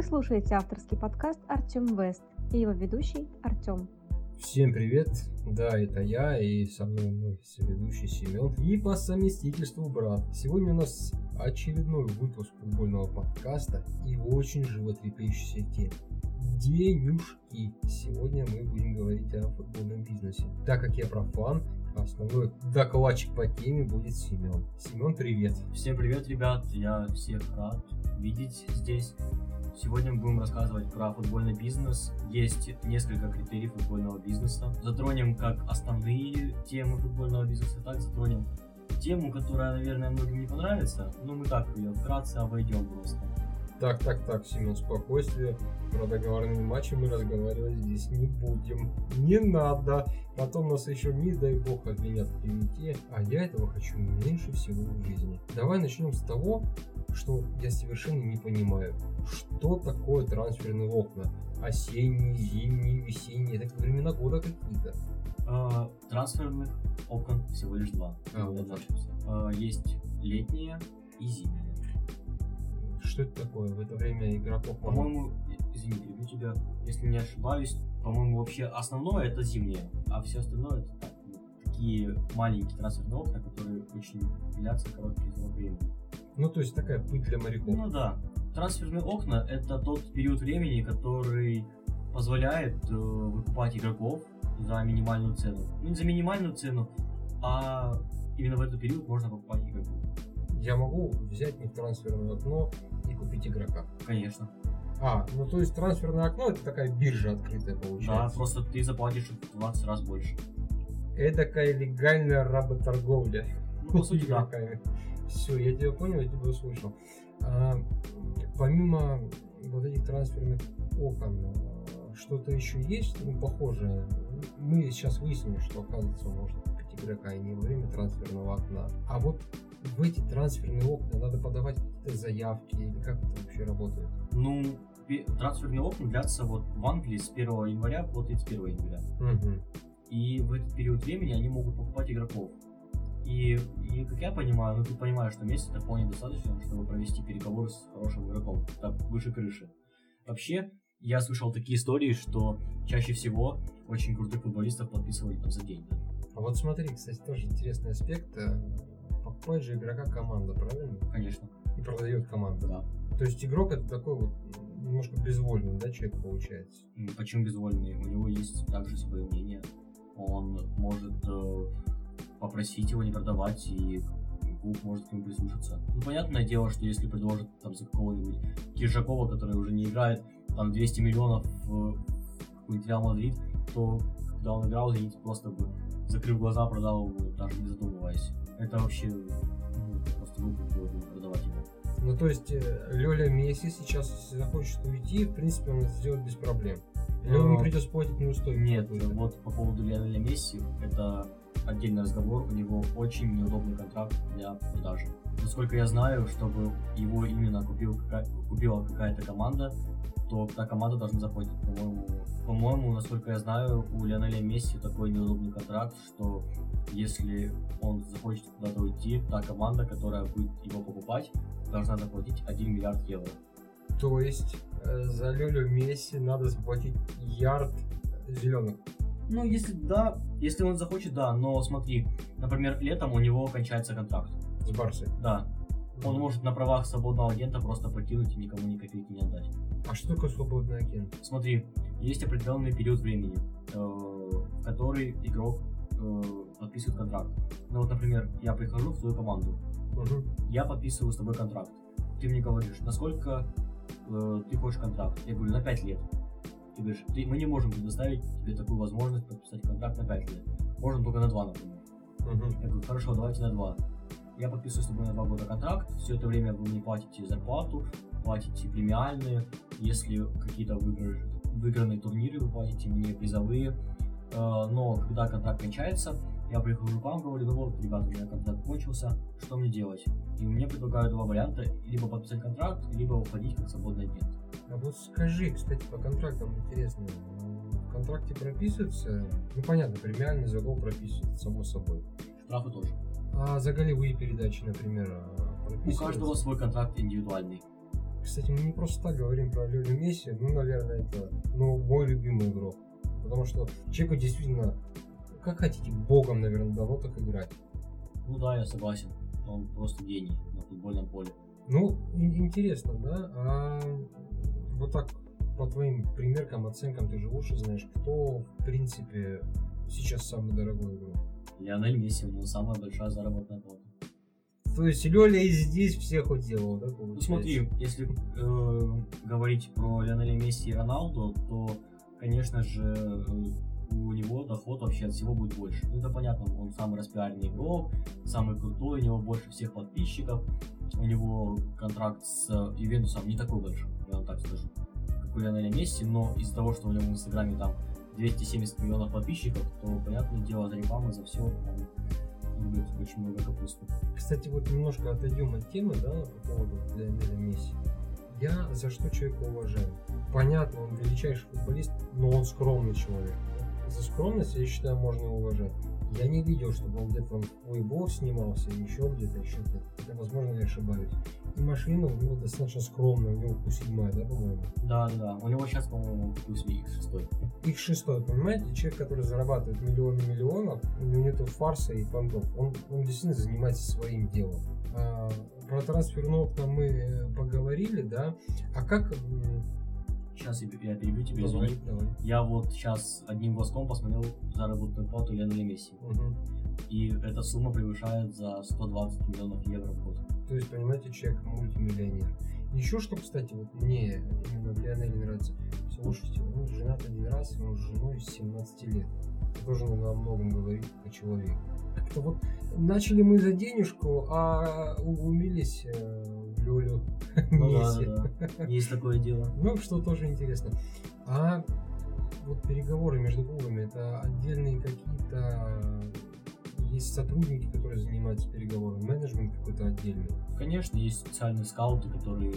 Вы слушаете авторский подкаст «Артем Вест» и его ведущий Артем. Всем привет, да, это я и со мной мой соведущий Семен и по совместительству брат. Сегодня у нас очередной выпуск футбольного подкаста и очень животрепещущая тема. Денюжки. Сегодня мы будем говорить о футбольном бизнесе. Так как я профан, основной докладчик по теме будет Семен. Семен, привет. Всем привет, ребят, я всех рад видеть здесь. Сегодня мы будем рассказывать про футбольный бизнес. Есть несколько критериев футбольного бизнеса. Затронем как основные темы футбольного бизнеса, так затронем тему, которая, наверное, многим не понравится, но мы так ее вкратце обойдем просто. Так, так, так, Семен, спокойствие. Про договорные матчи мы разговаривать здесь не будем. Не надо. Потом нас еще, не дай бог, обвинят в клевете. А я этого хочу меньше всего в жизни. Давай начнем с того, что я совершенно не понимаю. Что такое трансферные окна? Осенние, зимние, весенние? Это времена года какие-то. А, трансферных окон всего лишь два. А, вот. А, есть летние и зимние. Что это такое? В это время игроков... По-моему, извини, перебью тебя, если не ошибаюсь, по-моему, вообще основное это зимние, а все остальное это так, такие маленькие трансферные окна, которые очень длятся короткие времени. Ну, то есть такая пыль для моряков. Ну да. Трансферные окна это тот период времени, который позволяет э, выкупать игроков за минимальную цену. Ну не за минимальную цену, а именно в этот период можно покупать игроков. Я могу взять не в трансферное окно и купить игрока. Конечно. А, ну то есть трансферное окно это такая биржа открытая Да, получается. просто ты заплатишь в 20 раз больше. Эдакая легальная работорговля. Ну, по сути, да. Все, я тебя понял, я тебя услышал. А, помимо вот этих трансферных окон, что-то еще есть, ну, похожее? Мы сейчас выяснили, что, оказывается, можно купить игрока и не во время трансферного окна. А вот в эти трансферные окна надо подавать какие-то заявки или как это вообще работает? Ну, трансферные окна длятся вот в Англии с 1 января по 31 января. Мгм. И в этот период времени они могут покупать игроков. И, и как я понимаю, ну ты понимаешь, что месяц это вполне достаточно, чтобы провести переговоры с хорошим игроком, так выше крыши. Вообще, я слышал такие истории, что чаще всего очень крутых футболистов подписывали там за деньги. А вот смотри, кстати, тоже интересный аспект. Покупает же игрока команда, правильно? Конечно, И продает команда. да. То есть игрок это такой вот немножко безвольный, да, человек получается. Почему безвольный? У него есть также свое мнение. Он может э, попросить его не продавать, и клуб может к нему прислушаться. Ну, понятное дело, что если предложат там за какого-нибудь Киржакова, который уже не играет, там 200 миллионов в какой-нибудь Реал Мадрид, то когда он играл, Зенит просто бы, закрыв глаза, продал его, даже не задумываясь. Это вообще ну, просто глупо было бы продавать его. Ну, то есть э, Лёля Месси сейчас, если захочет уйти, в принципе, он это сделает без проблем. Или Ну, ему придется платить неустойку Нет, вот по поводу Лионеля Месси, это отдельный разговор, у него очень неудобный контракт для продажи. Насколько я знаю, чтобы его именно купил, какая- купила какая-то команда, то та команда должна заплатить, по-моему, по-моему, насколько я знаю, у Лионеля Месси такой неудобный контракт, что если он захочет куда-то уйти, та команда, которая будет его покупать, должна заплатить 1 миллиард евро. То есть э, за Лёлю Месси надо заплатить ярд зеленых. Ну, если да, если он захочет, да, но смотри, например, летом у него кончается контракт. с Барсой. Да, он может на правах свободного агента просто покинуть и никому ни копейки не отдать. А что такое свободный агент? Смотри, есть определенный период времени, э, в который игрок э, подписывает контракт. Ну вот, например, я прихожу в твою команду, Мгм. я подписываю с тобой контракт. Ты мне говоришь, насколько э, ты хочешь контракт? Я говорю, на 5 лет. Ты говоришь, «Ты- мы не можем предоставить тебе такую возможность подписать контракт на 5 лет. Можем только на 2, например. Мгм. Я говорю, хорошо, давайте на 2. Я подписываю с тобой на 2 года контракт, все это время вы мне платите зарплату, платите премиальные, если какие-то выигры- выигранные турниры, вы платите мне призовые. Э, Но когда контракт кончается, я прихожу к вам, говорю, ну вот, ребята, у меня контракт кончился, что мне делать? И мне предлагают два варианта, либо подписать контракт, либо уходить как свободный агент. А вот скажи, кстати, по контрактам интересно. В контракте прописывается, ну понятно, премиальный за гол прописывается, само собой. Штрафы тоже. А за голевые передачи, например, а, У каждого свой контракт индивидуальный. Кстати, мы не просто так говорим про Леонель Месси, ну, наверное, это ну, мой любимый игрок. Потому что человеку действительно, как хотите, богом, наверное, давно так играть. Ну да, я согласен. Он просто гений на футбольном поле. Ну, интересно, да? А вот так, по твоим примеркам, оценкам, ты же лучше знаешь, кто, в принципе, сейчас самый дорогой игрок. Лионель Месси, у него самая большая заработная плата. То есть Лёля и здесь всех уделал, да, Ну смотри, если э, говорить про Лионеля Месси и Роналду, то, конечно же, э, у него доход вообще от всего будет больше. Ну это понятно, он самый распиаренный игрок, самый крутой, у него больше всех подписчиков, у него контракт с Ювентусом не такой большой, я вам так скажу, как у Лионеля Месси, но из-за того, что у него в Инстаграме там 270 миллионов подписчиков, то, понятное дело, за рекламу, за все он рубит очень много капусты. Кстати, вот немножко отойдем от темы, да, по поводу Лионеля Месси. Я за что человека уважаю? Понятно, он величайший футболист, но он скромный человек. За скромность, я считаю, можно уважать. Я не видел, чтобы он где-то в Weibo снимался, еще где-то, еще где-то. Хотя, возможно, я ошибаюсь. И машина у него достаточно скромная, у него Q7, да, по-моему? Да, да. У него сейчас, по-моему, плюс X6. X6, понимаете, человек, который зарабатывает миллионы миллионов, у него нету фарса и понтов. Он, он действительно занимается своим делом. А, про трансферное окна мы поговорили, да. А как... Сейчас я я перебью тебя, давай, извини. давай. Я вот сейчас одним глазком посмотрел заработную плату Лионеля Месси. Мгм. И эта сумма превышает за 120 миллионов евро в год. То есть, понимаете, человек мультимиллионер. Еще что, кстати, вот мне именно в Лионеле нравится. Слушайте, он женат один раз, он с женой с 17 лет. Это тоже наверное, о многом говорит о человеке. Как-то вот начали мы за денежку, а углубились в Лёлю. Ну Месси. да. Есть такое дело. Ну, что тоже интересно. А вот переговоры между клубами, это отдельные какие-то... Есть сотрудники, которые занимаются переговорами, менеджмент какой-то отдельный. Конечно, есть специальные скауты, которые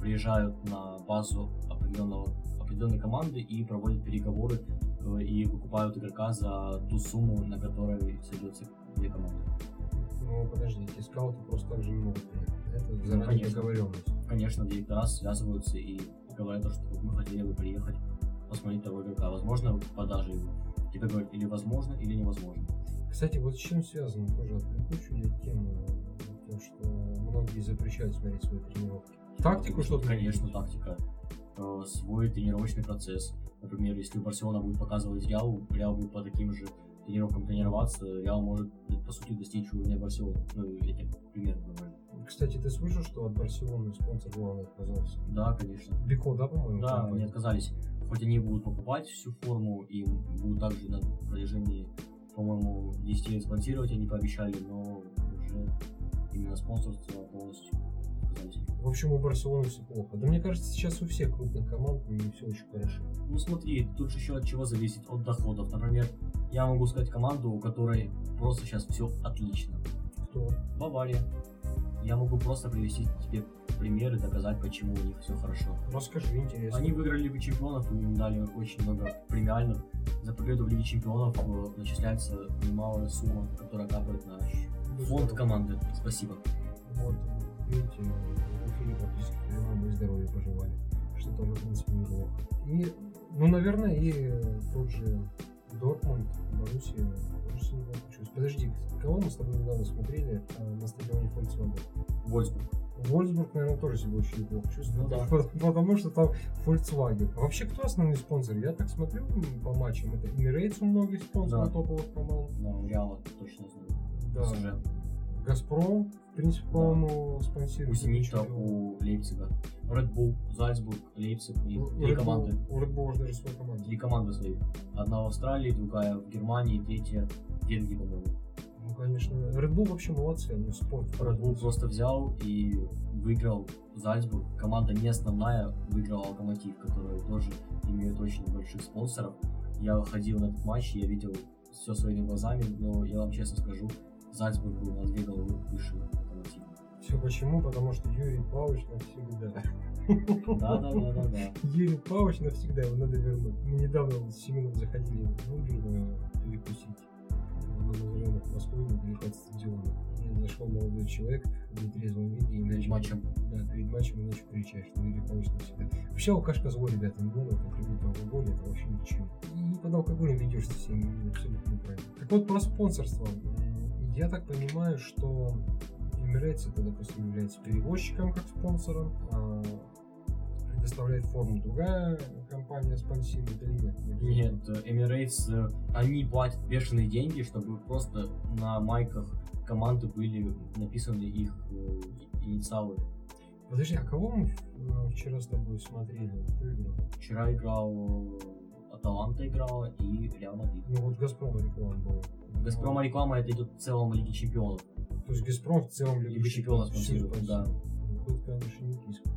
приезжают на базу определенного, определенной команды и проводят переговоры э, и выкупают игрока за ту сумму, на которой сойдется две команды. Ну, подождите, скауты просто так же не могут. Это заранее конечно. договоренность. Конечно, директора связываются и говорят, то, что мы хотели бы приехать посмотреть того игрока. Возможно, продажи его. Тебе говорят, или возможно, или невозможно. Кстати, вот с чем связано, тоже отвлеку чуть тему, тем, что многие запрещают смотреть свои тренировки. Тактику что-то Конечно, тактика. Э, Свой тренировочный процесс. Например, если Барселона будет показывать Реалу, Реал будет по таким же тренировкам тренироваться, Реал может, по сути, достичь уровня Барселоны. Ну, я тебе пример говорю. Кстати, ты слышал, что от Барселоны спонсор главный отказался? Да, конечно. Бико, да, по-моему? Да, они отказались. Хоть они будут покупать всю форму и будут также на протяжении, по-моему, 10 лет спонсировать, они пообещали, но уже именно спонсорство полностью В общем, у Барселоны все плохо. Да мне кажется, сейчас у всех крупных команд не все очень хорошо. Ну смотри, тут же еще от чего зависит, от доходов. Например, я могу сказать команду, у которой просто сейчас все отлично. Кто? Бавария. Я могу просто привести тебе примеры, доказать, почему у них все хорошо. Расскажи, интересно. Они выиграли Лигу Чемпионов и им дали очень много премиальных. За победу в Лиге Чемпионов э, начисляется немалая сумма, которая капает на Ну, фонд команды. Спасибо. Вот, видите, у Филиппа практически прямо бы здоровья пожелали, что тоже, в принципе, неплохо. И, ну, наверное, и тот же Дортмунд, Боруссия тоже с ним получилось. Подожди, кого мы с тобой недавно смотрели э, на стадионе Фольксваген? Вольсбург. Вольсбург, наверное, тоже себя очень неплохо чувствует. Ну да. По- Потому что там Volkswagen. А вообще, кто основной спонсор? Я так смотрю по матчам. Это Emirates у многих спонсоров Да. топовых команд. Да, Реала точно знаю. Да. СЖ. Газпром, в принципе, по-моему, спонсирует. У Зенита, у Лейпцига. Red Bull, Зальцбург, Лейпциг. У три Red Bull- команды. У Red Bull даже своя команда. Три команды свои. Одна в Австралии, другая в Германии, третья в Бельгии, по-моему. Ну, конечно. Red Bull вообще молодцы, они спорт. Red Bull просто взял и выиграл Зальцбург. Команда не основная, выиграл Локомотив, который тоже имеет очень больших спонсоров. Я ходил на этот матч, я видел все своими глазами, но я вам честно скажу, Зальцбург был на две головы выше. Все почему? Потому что Юрий Павлович навсегда. Да, да, да, да, да. Юрий Павлович навсегда, его надо вернуть. Мы недавно с Семеном заходили в бургер э, перекусить. на районах Москвы, недалеко от стадиона. И зашел молодой человек в нетрезвом виде и Перед матчем. Да, перед матчем он начал кричать, что Игорь Павлович навсегда. Вообще алкашка зло, ребята, не надо употреблять алкоголь, это вообще ни к чему. И под алкоголем ведешься всеми абсолютно неправильно. Так вот, про спонсорство. Я так понимаю, что Emirates это, допустим, является перевозчиком как спонсором, а предоставляет форму другая компания спонсирует или нет? Нет, Emirates, э, они платят бешеные деньги, чтобы просто на майках команды были написаны их э, инициалы. Подожди, а кого мы э, вчера с тобой смотрели? Кто играл? Вчера играл Аталанта играла и Реал Мадрид. Ну вот Газпром реклама была. Газпрома реклама это идет в целом Лиги Чемпионов. То есть Газпром в целом Лигу Чемпионов спонсирует, да. Тут, конечно, не киску.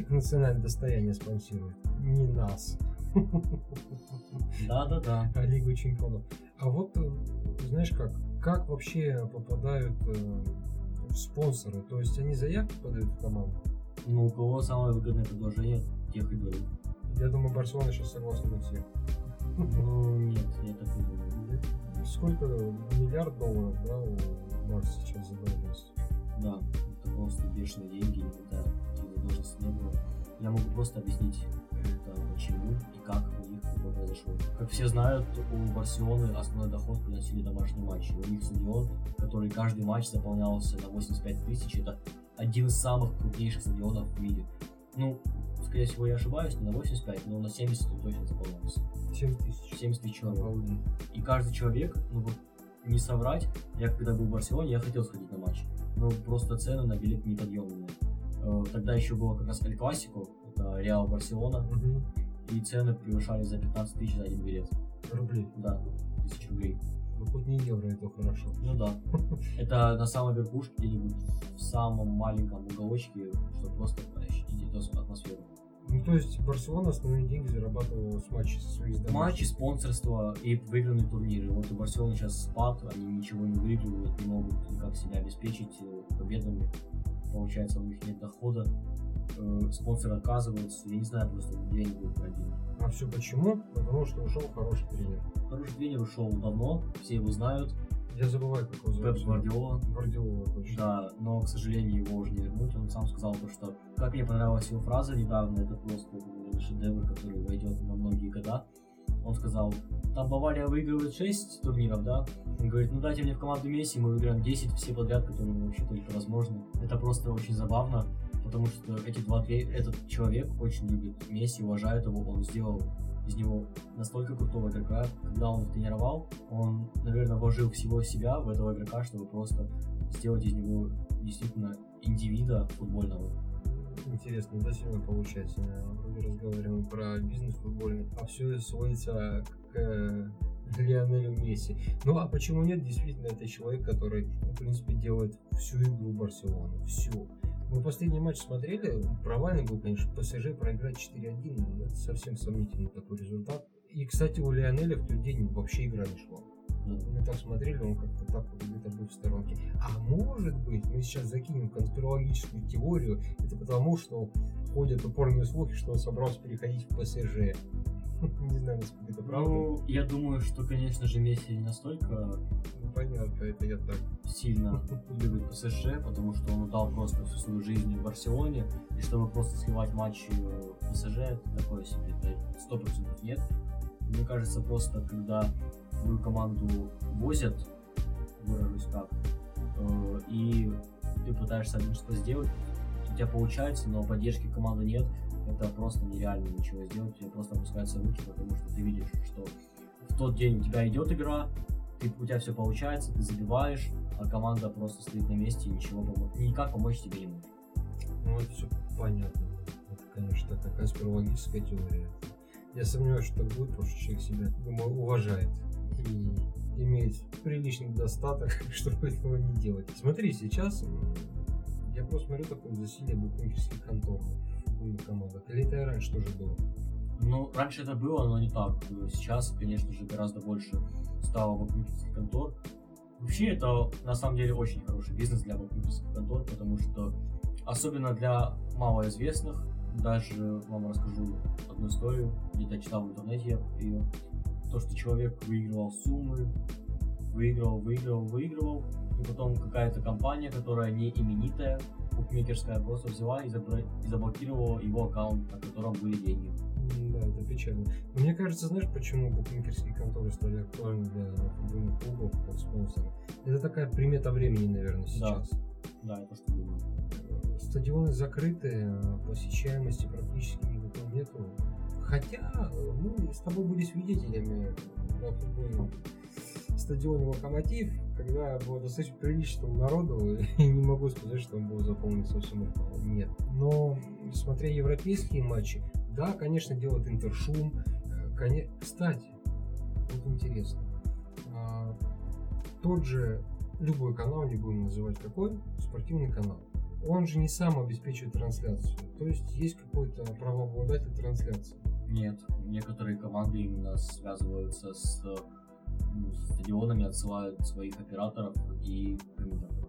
Как национальное достояние спонсирует? Не нас. Да-да-да. А Лигу Чемпионов. А вот, э, знаешь как, как вообще попадают э, спонсоры? То есть они заявки подают в команду? Ну, у кого самое выгодное предложение, тех и берут. Я думаю, Барселона сейчас согласна на всех. Ну, нет, я так не думаю. Сколько? Миллиард долларов, да, Барса сейчас задолженность? Да, это просто бешеные деньги, никогда таких задолженностей не было. Я могу просто объяснить, это почему и как у них такое произошло. Как все знают, у Барселоны основной доход приносили домашние матчи. У них стадион, который каждый матч заполнялся на 85 тысяч, это один из самых крупнейших стадионов в мире. Ну, скорее всего, я ошибаюсь, не на 85, но на 70 он точно заполнялся. 7 тысяч. 70 тысяч человек. И каждый человек, ну вот не соврать, я когда был в Барселоне, я хотел сходить на матч, но просто цены на билет неподъемные. Э, Тогда еще было как раз Эль Классико, это Реал Барселона, Мгм. и цены превышали за 15 тысяч за один билет. Рублей. Да, тысяч рублей. Ну хоть не евро, это хорошо. Ну да. Это на самой верхушке, где-нибудь в самом маленьком уголочке, чтобы просто ощутить эту атмосферу. Ну, то есть Барселона основные деньги зарабатывала с матчей со своих домашних. Матчи, спонсорство и выигранные турниры. Вот у Барселоны сейчас спад, они ничего не выигрывают, не могут никак себя обеспечить э, победами. Получается, у них нет дохода, э, спонсоры отказываются. Я не знаю просто, где они будут деньги. А все почему? Потому что ушел хороший тренер. Хороший тренер ушел давно, все его знают. Я забываю, как его Пеп зовут. Гвардиола. Гвардиола, точно. Да, но, к сожалению, его уже не вернуть. Он сам сказал то, что... Как мне понравилась его фраза недавно, это просто шедевр, который войдет на многие года. Он сказал, там Бавария выигрывает 6 турниров, да? Он говорит, ну дайте мне в команду Месси, мы выиграем 10 все подряд, которые вообще только возможны. Это просто очень забавно, потому что эти два этот человек очень любит Месси, уважает его, он сделал из него настолько крутого игрока. Когда он тренировал, он, наверное, вложил всего себя в этого игрока, чтобы просто сделать из него действительно индивида футбольного. Интересно, да, сегодня получается. Вроде разговариваем про бизнес футбольный, а все сводится к э, Лионелю Месси. Ну а почему нет? Действительно, это человек, который, в принципе, делает всю игру Барселоны. Всю. Мы последний матч смотрели, провальный был, конечно, ПСЖ проиграть 4-1, ну, это совсем сомнительный такой результат. И, кстати, у Лионеля в тот день вообще игра не шла. Мы так смотрели, он как-то так вот где-то был в сторонке. А может быть, мы сейчас закинем конспирологическую теорию, это потому, что ходят упорные слухи, что он собрался переходить в ПСЖ. Не знаю, насколько это правда. Ну, я думаю, что, конечно же, Месси не настолько Ну, понятно, это я так. сильно любит ПСЖ, потому что он дал просто всю свою жизнь в Барселоне, и чтобы просто сливать матчи в ПСЖ, это такое себе, это сто процентов нет. Мне кажется, просто когда твою команду возят, выражусь так, э, и ты пытаешься один что сделать, у тебя получается, но поддержки команды нет, это просто нереально ничего сделать, у тебя просто опускаются руки, потому что ты видишь, что в тот день у тебя идет игра, ты, у тебя все получается, ты забиваешь, а команда просто стоит на месте и ничего помочь, никак помочь тебе не может. Ну, это все понятно. Это, конечно, такая конспирологическая теория. Я сомневаюсь, что так будет, потому что человек себя, думаю, уважает и имеет приличный достаток, чтобы этого не делать. Смотри, сейчас я просто смотрю такое засилие букмекерских контор футбольных командах. Или это раньше тоже было? Ну, раньше это было, но не так. Сейчас, конечно же, гораздо больше стало букмекерских контор. Вообще, это на самом деле очень хороший бизнес для букмекерских контор, потому что особенно для малоизвестных, даже вам расскажу одну историю, где-то читал в интернете ее, то, что человек выигрывал суммы выигрывал, выигрывал, выигрывал, и потом какая-то компания, которая не именитая, букмекерская, просто взяла и, забра- и заблокировала его аккаунт, на котором были деньги. Да, это печально. Но мне кажется, знаешь, почему букмекерские конторы стали актуальны для футбольных клубов как спонсоры? Это такая примета времени, наверное, сейчас. Да, это что думаю. Стадионы закрыты, а посещаемости практически никакой нету. Хотя мы с тобой были свидетелями на футбольном стадионе Локомотив, когда было достаточно приличного народу, и не могу сказать, что он был заполнен совсем нет. Но смотря европейские матчи, да, конечно, делает интершум. Э, Кстати, вот интересно. а, Тот же любой канал, не будем называть какой, спортивный канал, он же не сам обеспечивает трансляцию. То есть есть какой-то правообладатель трансляции. Нет, некоторые команды именно связываются с стадионами, отсылают своих операторов и комментаторов.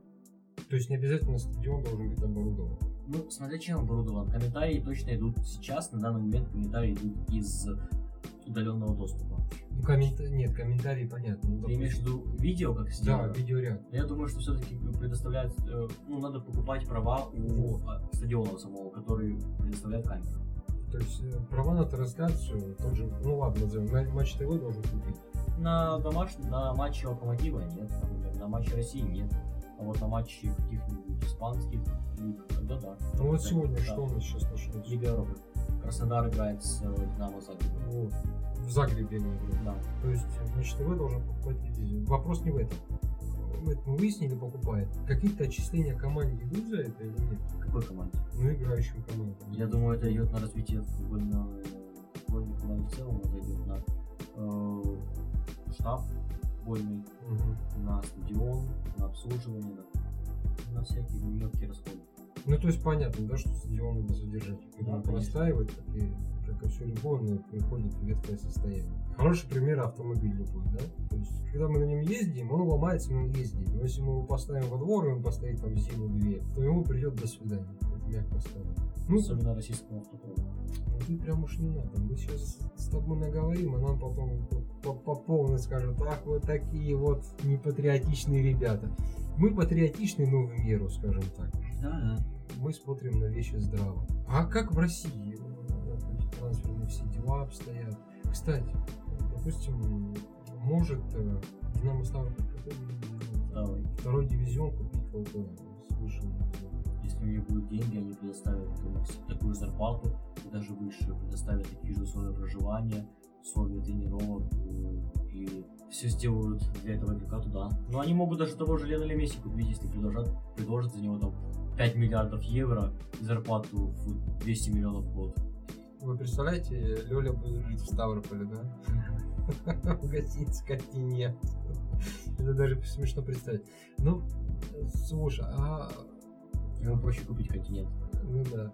То есть не обязательно стадион должен быть оборудован. Ну, смотря чем оборудован. Комментарии точно идут сейчас, на данный момент комментарии идут из удаленного доступа. Ну, коммента- Нет, комментарии понятно. Ну, Ты имеешь в допустим, виду видео, как Да, сделано? видеоряд. Я думаю, что все-таки предоставляют, э, ну, надо покупать права у Вот. а, стадиона самого, который предоставляет камеру. То есть э, права на трансляцию, тот же, ну ладно, назовем, на Матч ТВ должен купить. На домашнем, на матче Локомотива нет, например, на матче России нет. А вот на матче каких-нибудь испанских лиг, тогда да. Ну вот сегодня да. что у нас сейчас начнется? Лига Европы. Краснодар играет с э, Динамо Загреб. Вот. В Загребе они играют. Да. То есть Матч ТВ должен покупать телевизор. Вопрос не в этом. Мы это мы выяснили, покупает. Какие-то отчисления команде идут за это или нет? Какой команде? Ну, играющим командам. Я думаю, это идет на развитие футбольного футбольной команды в целом, это идет на э, штаб футбольный, Мгм. на стадион, на обслуживание, на, на всякие мелкие расходы. Ну, то есть понятно, да, что стадион надо содержать. Когда Да, он простаивает, как и, как и все любое, приходит в ветхое состояние. Хороший пример автомобиль любой, да? То есть, когда мы на нем ездим, он ломается, мы ездим. Но если мы его поставим во двор, и он постоит там зиму-две, то ему придет до свидания. Вот мягко скажем. Ну, Особенно российскому автопрому. ну, прям уж не надо. Мы сейчас с тобой наговорим, а нам потом по, по полной скажут, ах, вы такие вот непатриотичные ребята. Мы патриотичны, но в меру, скажем так Да, да. мы смотрим на вещи здраво. А как в России вот трансферные все дела обстоят? Кстати, допустим, может э, Динамо Ставрополь? Второй. дивизион купить вот с высшим дивизионом. Если у них будут деньги, они предоставят думаю, такую зарплату и даже выше, предоставят такие же условия проживания, условия тренировок и все сделают для этого игрока туда. Но они могут даже того же Лена Месси купить, если предложат, предложат за него там 5 миллиардов евро и зарплату в 200 миллионов в год. Вы представляете, Лёля будет жить в Ставрополе, да? В гостинице «Континент». Это даже смешно представить. Ну, слушай, а Ему проще купить континент. Ну да.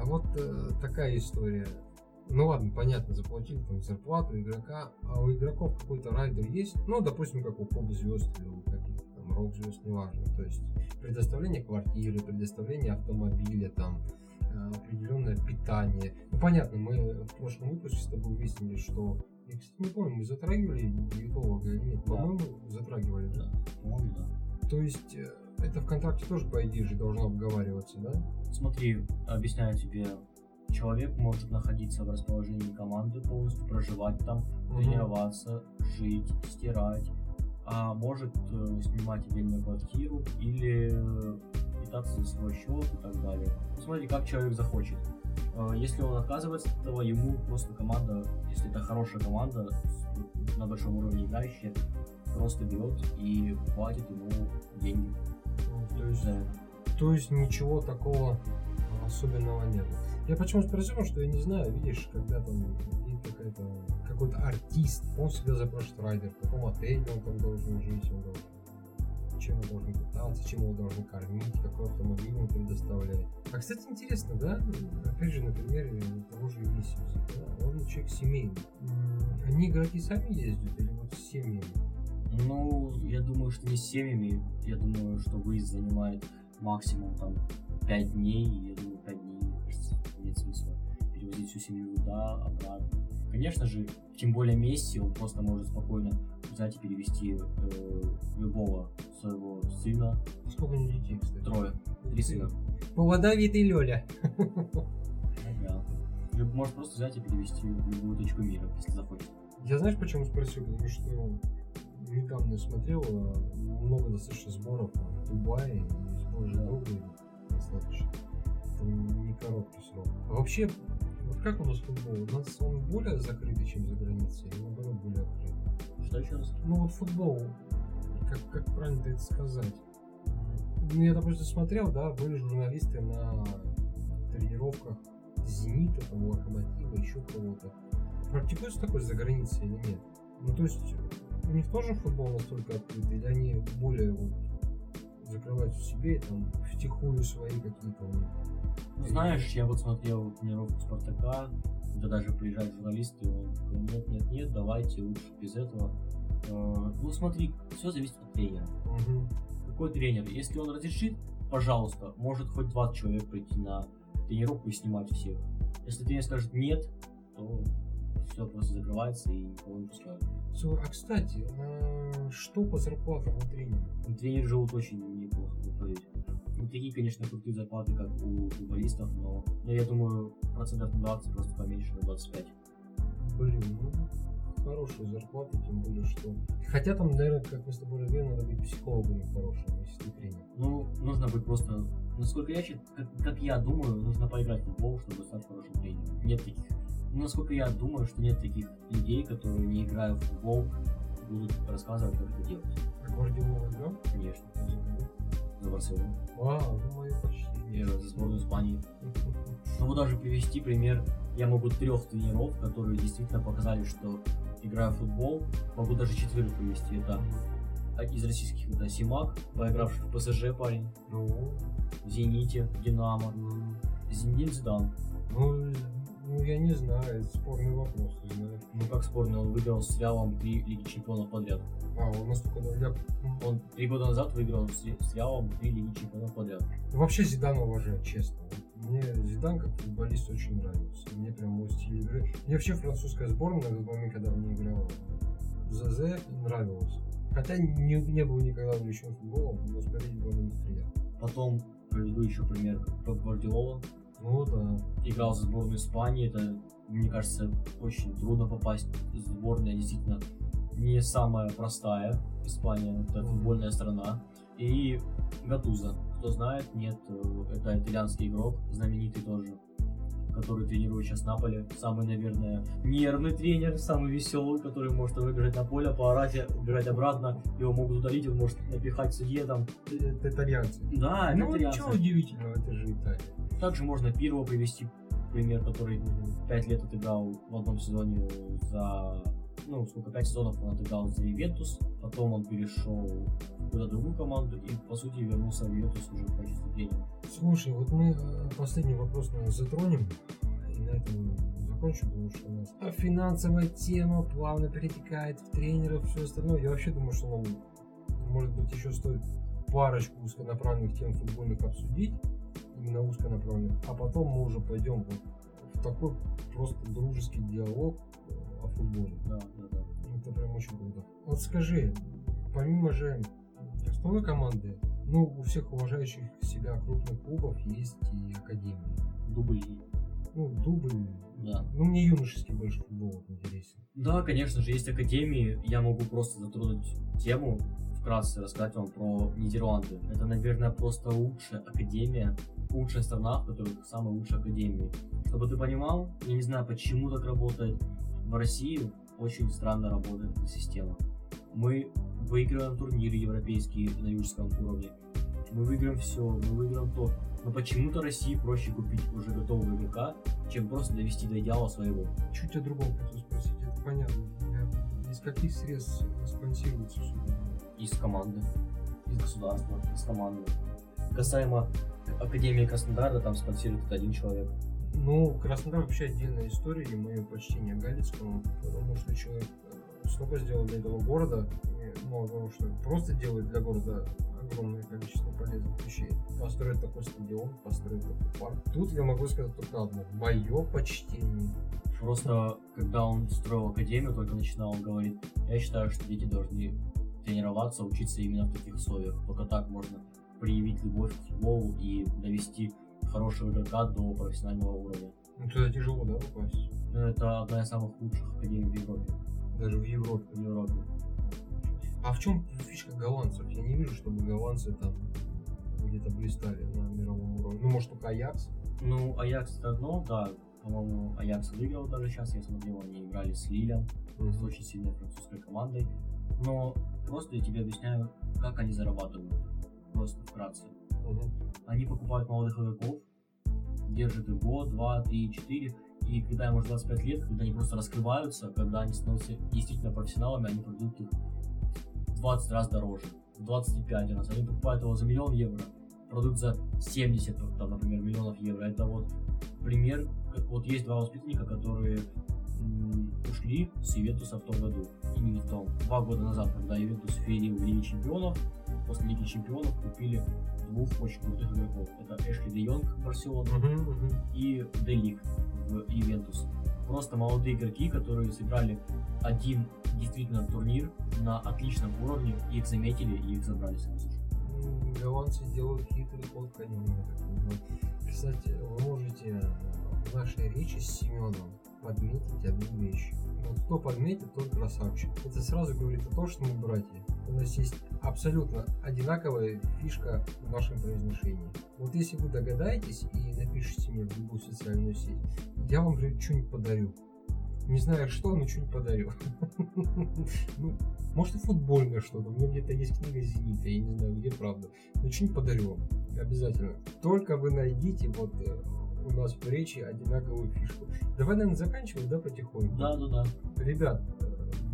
А вот э, такая история. Ну ладно, понятно, заплатили там зарплату игрока, а у игроков какой-то райдер есть, ну, допустим, как у поп звезд или у каких-то там рок звезд, неважно. То есть предоставление квартиры, предоставление автомобиля, там э, определенное питание. Ну понятно, мы в прошлом выпуске с тобой выяснили, что я, кстати, не помню, мы затрагивали диетолога или нет. Да. По-моему, затрагивали, да. Да, по-моему, да. То есть это ВКонтакте тоже, по идее же, должно обговариваться, да? Смотри, объясняю тебе. Человек может находиться в расположении команды, полностью проживать там, Мгм. тренироваться, жить, стирать, а может э, снимать отдельную квартиру или э, питаться за свой счет и так далее. Ну, Смотри, как человек захочет. Э, Если он отказывается от этого, ему просто команда, если это хорошая команда, на большом уровне играющая, просто берет и платит ему деньги То есть это. То есть ничего такого особенного нет. Я почему спросил, что я не знаю, видишь, когда там какая-то какой-то артист, он всегда запрашивает райдер, в каком отеле он там должен жить, он должен чем он должен питаться, чем его должны кормить, какой автомобиль он предоставляет. А, кстати, интересно, да, опять же, на примере того же Висиуса, да, он человек семейный. Они игроки сами ездят или вот с семьями? Ну, я думаю, что не с семьями. Я думаю, что выезд занимает максимум там 5 дней. И я думаю, 5 дней, мне кажется, нет смысла перевозить всю семью туда, обратно. Конечно же, тем более Месси, он просто может спокойно взять и перевести э, любого своего сына. Сколько у него детей, кстати? Трое. Три сына. Плодовитый Лёля. Да. Люб- Может просто взять и перевести в любую точку мира, если захочет. Я знаешь, почему спросил? Потому что недавно я смотрел э, много достаточно сборов в Дубае и сбор же долгий достаточно. Не короткий срок. А вообще, вот как у нас футбол? У нас он более закрытый, чем за границей, или наоборот более открытый? Что еще раз? Ну вот футбол, как, как правильно это сказать? Ну, я, допустим, смотрел, да, были журналисты на тренировках Зенита, там, Локомотива, еще кого-то. Практикуется такой за границей или нет? Ну, то есть, у них тоже футбол настолько открытый, или они более вот, закрываются в себе, и там, втихую свои какие-то Ну, знаешь, я вот смотрел тренировку Спартака, когда даже приезжают журналисты, и он такой, нет, нет, нет, давайте лучше без этого. Э, Ну смотри, все зависит от тренера. Мгм. Какой тренер? Если он разрешит, пожалуйста, может хоть 20 человек прийти на тренировку и снимать всех. Если тренер скажет нет, то все просто закрывается и никого не пускают. Слушай, А, кстати, а что по зарплатам у тренера? И Тренеры живут очень неплохо. Не такие, конечно, крутые зарплаты, как у футболистов, но ну, я думаю, процентов на 20 просто поменьше, на 25. Блин, ну, хорошие зарплаты, тем более, что... Хотя там, наверное, как мы с тобой говорили, надо быть психологом хорошим, если ты тренер. Ну, нужно быть просто, насколько я считаю, как, как я думаю, нужно поиграть в футбол, чтобы стать хорошим тренером. Нет таких. Ну, насколько я думаю, что нет таких людей, которые, не играя в футбол, будут рассказывать, как это делать. А Гвардиола играл? Конечно. За Барселону. А, ну, мое почти. И за сборную Испании. Ну, вот даже привести пример, я могу трех тренеров, которые действительно показали, что играя в футбол, могу даже четверых привести. Это из российских это Симак, поигравший в ПСЖ парень, Ну, в Зените, Динамо, Зенит Зидан. ну, ну, я не знаю, это спорный вопрос, ты знаешь. Ну как спорно, он выиграл с Реалом три Лиги Чемпионов подряд. А, он настолько... да, я- Он три года назад выиграл с, с Реалом три Лиги Чемпионов подряд. Вообще Зидана уважаю, честно. Мне Зидан как футболист очень нравится. Мне прям его стиль игры. Мне вообще французская сборная на тот момент, когда мне играл в ЗЗ, нравилась. Хотя не, не был никогда увлечен футболом, но смотреть было на приятно. Потом приведу еще пример Гвардиола. Ну да. Играл за сборную Испании. Это, мне кажется, очень трудно попасть в сборную. Действительно, не самая простая Испания. Это футбольная страна. И Гатуза. Кто знает, нет, э, это итальянский игрок, знаменитый тоже, который тренирует сейчас Наполе. Самый, наверное, нервный тренер, самый веселый, который может выбежать на поле, поорать, убежать обратно, его могут удалить, он может напихать судье там. Это итальянцы. Да, это ну итальянцы. ничего удивительного, это же Италия. Также можно Пирова привести пример, который пять лет отыграл в одном сезоне за ну, сколько, пять сезонов он отыграл за Ивентус, потом он перешел какую-то другую команду и, по сути, вернулся в Ивентус уже в качестве тренера. Слушай, вот мы э, последний вопрос, наверное, затронем. И на этом закончим, потому что у нас а финансовая тема плавно перетекает в тренеров, все остальное. Я вообще думаю, что нам, может быть, еще стоит парочку узконаправленных тем футбольных обсудить, именно узконаправленных, а потом мы уже пойдем вот такой просто дружеский диалог э, о футболе. Да, да, да. Это прям очень круто. Вот скажи, помимо же основной команды, ну, у всех уважающих себя крупных клубов есть и академии. Дубль. Ну, дубль. Да. Ну, мне юношеский больше футбол интересен. Да, конечно же, есть академии. Я могу просто затронуть тему, вкратце рассказать вам про Нидерланды. Это, наверное, просто лучшая академия, лучшая страна, в которой самые лучшие академии. Чтобы ты понимал, я не знаю, почему так работает. В России очень странно работает эта система. Мы выигрываем турниры европейские на южском уровне. Мы выиграем все, мы выиграем то. Но почему-то России проще купить уже готового игрока, чем просто довести до идеала своего. Чуть о другом хочу спросить, это понятно. Из каких средств спонсируется все это? Из команды, из государства, из команды. Касаемо Академии Краснодара, там спонсирует один человек. Ну, Краснодар вообще отдельная история, и мое почтение Галицкому, потому что человек э, столько сделал для этого города, и мало того, что просто делает для города огромное количество полезных вещей. Построить такой стадион, построить такой парк. Тут я могу сказать только одно. Мое почтение. Просто, когда он строил академию, только начинал, он говорит, я считаю, что дети должны тренироваться, учиться именно в таких условиях. Только так можно проявить любовь к футболу и довести хорошего игрока до профессионального уровня. Ну, туда тяжело, да, попасть? Ну, это одна из самых лучших академий в Европе. Даже в Европе. В Европе. А в чем фишка голландцев? Я не вижу, чтобы голландцы там где-то блистали на мировом уровне. Ну, может, только Аякс? Ну, Аякс это одно, да. По-моему, Аякс выиграл даже сейчас, я смотрел, они играли с Лилем, с очень сильной французской командой. Но просто я тебе объясняю, как они зарабатывают. Просто вкратце. Мгм. Они покупают молодых игроков, держат их год, два, три, четыре, и когда им уже 25 лет, когда они просто раскрываются, когда они становятся действительно профессионалами, они продают их в 20 раз дороже, в 25 раз. Они покупают его за миллион евро, продают за 70, там, например, миллионов евро. Это вот пример, вот есть два воспитанника, которые ушли с Ювентуса в том году, именно в том, два года назад, когда Ювентус феерил в Лиге Чемпионов, после Лиги Чемпионов купили двух очень крутых игроков. Это Эшли Де Йонг Барселона Мгм, мгм. и Делик в Ювентус. Просто молодые игроки, которые сыграли один действительно турнир на отличном уровне, их заметили и их забрали сразу же. М, Голландцы делают хитрый ход понимаю. Кстати, вы можете в нашей речи с Семеном подметить одну вещь. Вот кто подметит, тот красавчик. Это сразу говорит о том, что мы братья. У нас есть абсолютно одинаковая фишка в нашем произношении. Вот если вы догадаетесь и напишите мне в любую социальную сеть, я вам что-нибудь подарю. Не знаю что, но что-нибудь подарю. Ну, может и футбольное что-то. У меня где-то есть книга Зенита, я не знаю, где правда. Но что-нибудь подарю вам. Обязательно. Только вы найдите вот э, у нас в речи одинаковую фишку. Давай, наверное, заканчивать, да, потихоньку? Да, да, да. Ребят, э,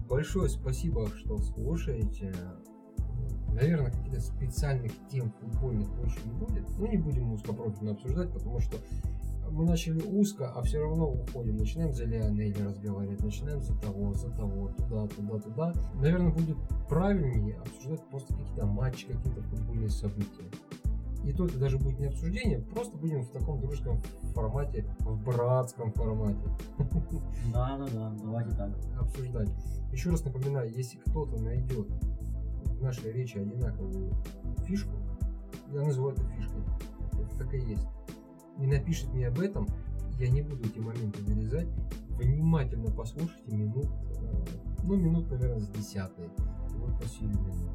большое спасибо, что слушаете. Наверное, каких-то специальных тем футбольных больше не будет. Ну, не будем узкопрофильно обсуждать, потому что мы начали узко, а все равно уходим. Начинаем за Лионеля разговаривать, начинаем за того, за того, туда, туда, туда. Наверное, будет правильнее обсуждать просто какие-то матчи, какие-то футбольные события. И то это даже будет не обсуждение, просто будем в таком дружеском формате, в братском формате Да, да, да, давайте так. обсуждать. Еще раз напоминаю, если кто-то найдет в нашей речи одинаковую фишку, я называю это фишкой, это так и есть, и напишет мне об этом, я не буду эти моменты вырезать, внимательно послушайте минут, э, ну минут, наверное, с десятой, вот по силе минут.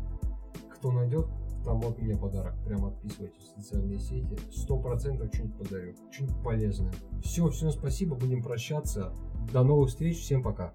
Кто найдет, там от меня подарок, прям отписывайтесь в социальные сети, сто процентов что-нибудь подарю, что-нибудь полезное. Все, всем спасибо, будем прощаться, до новых встреч, всем пока.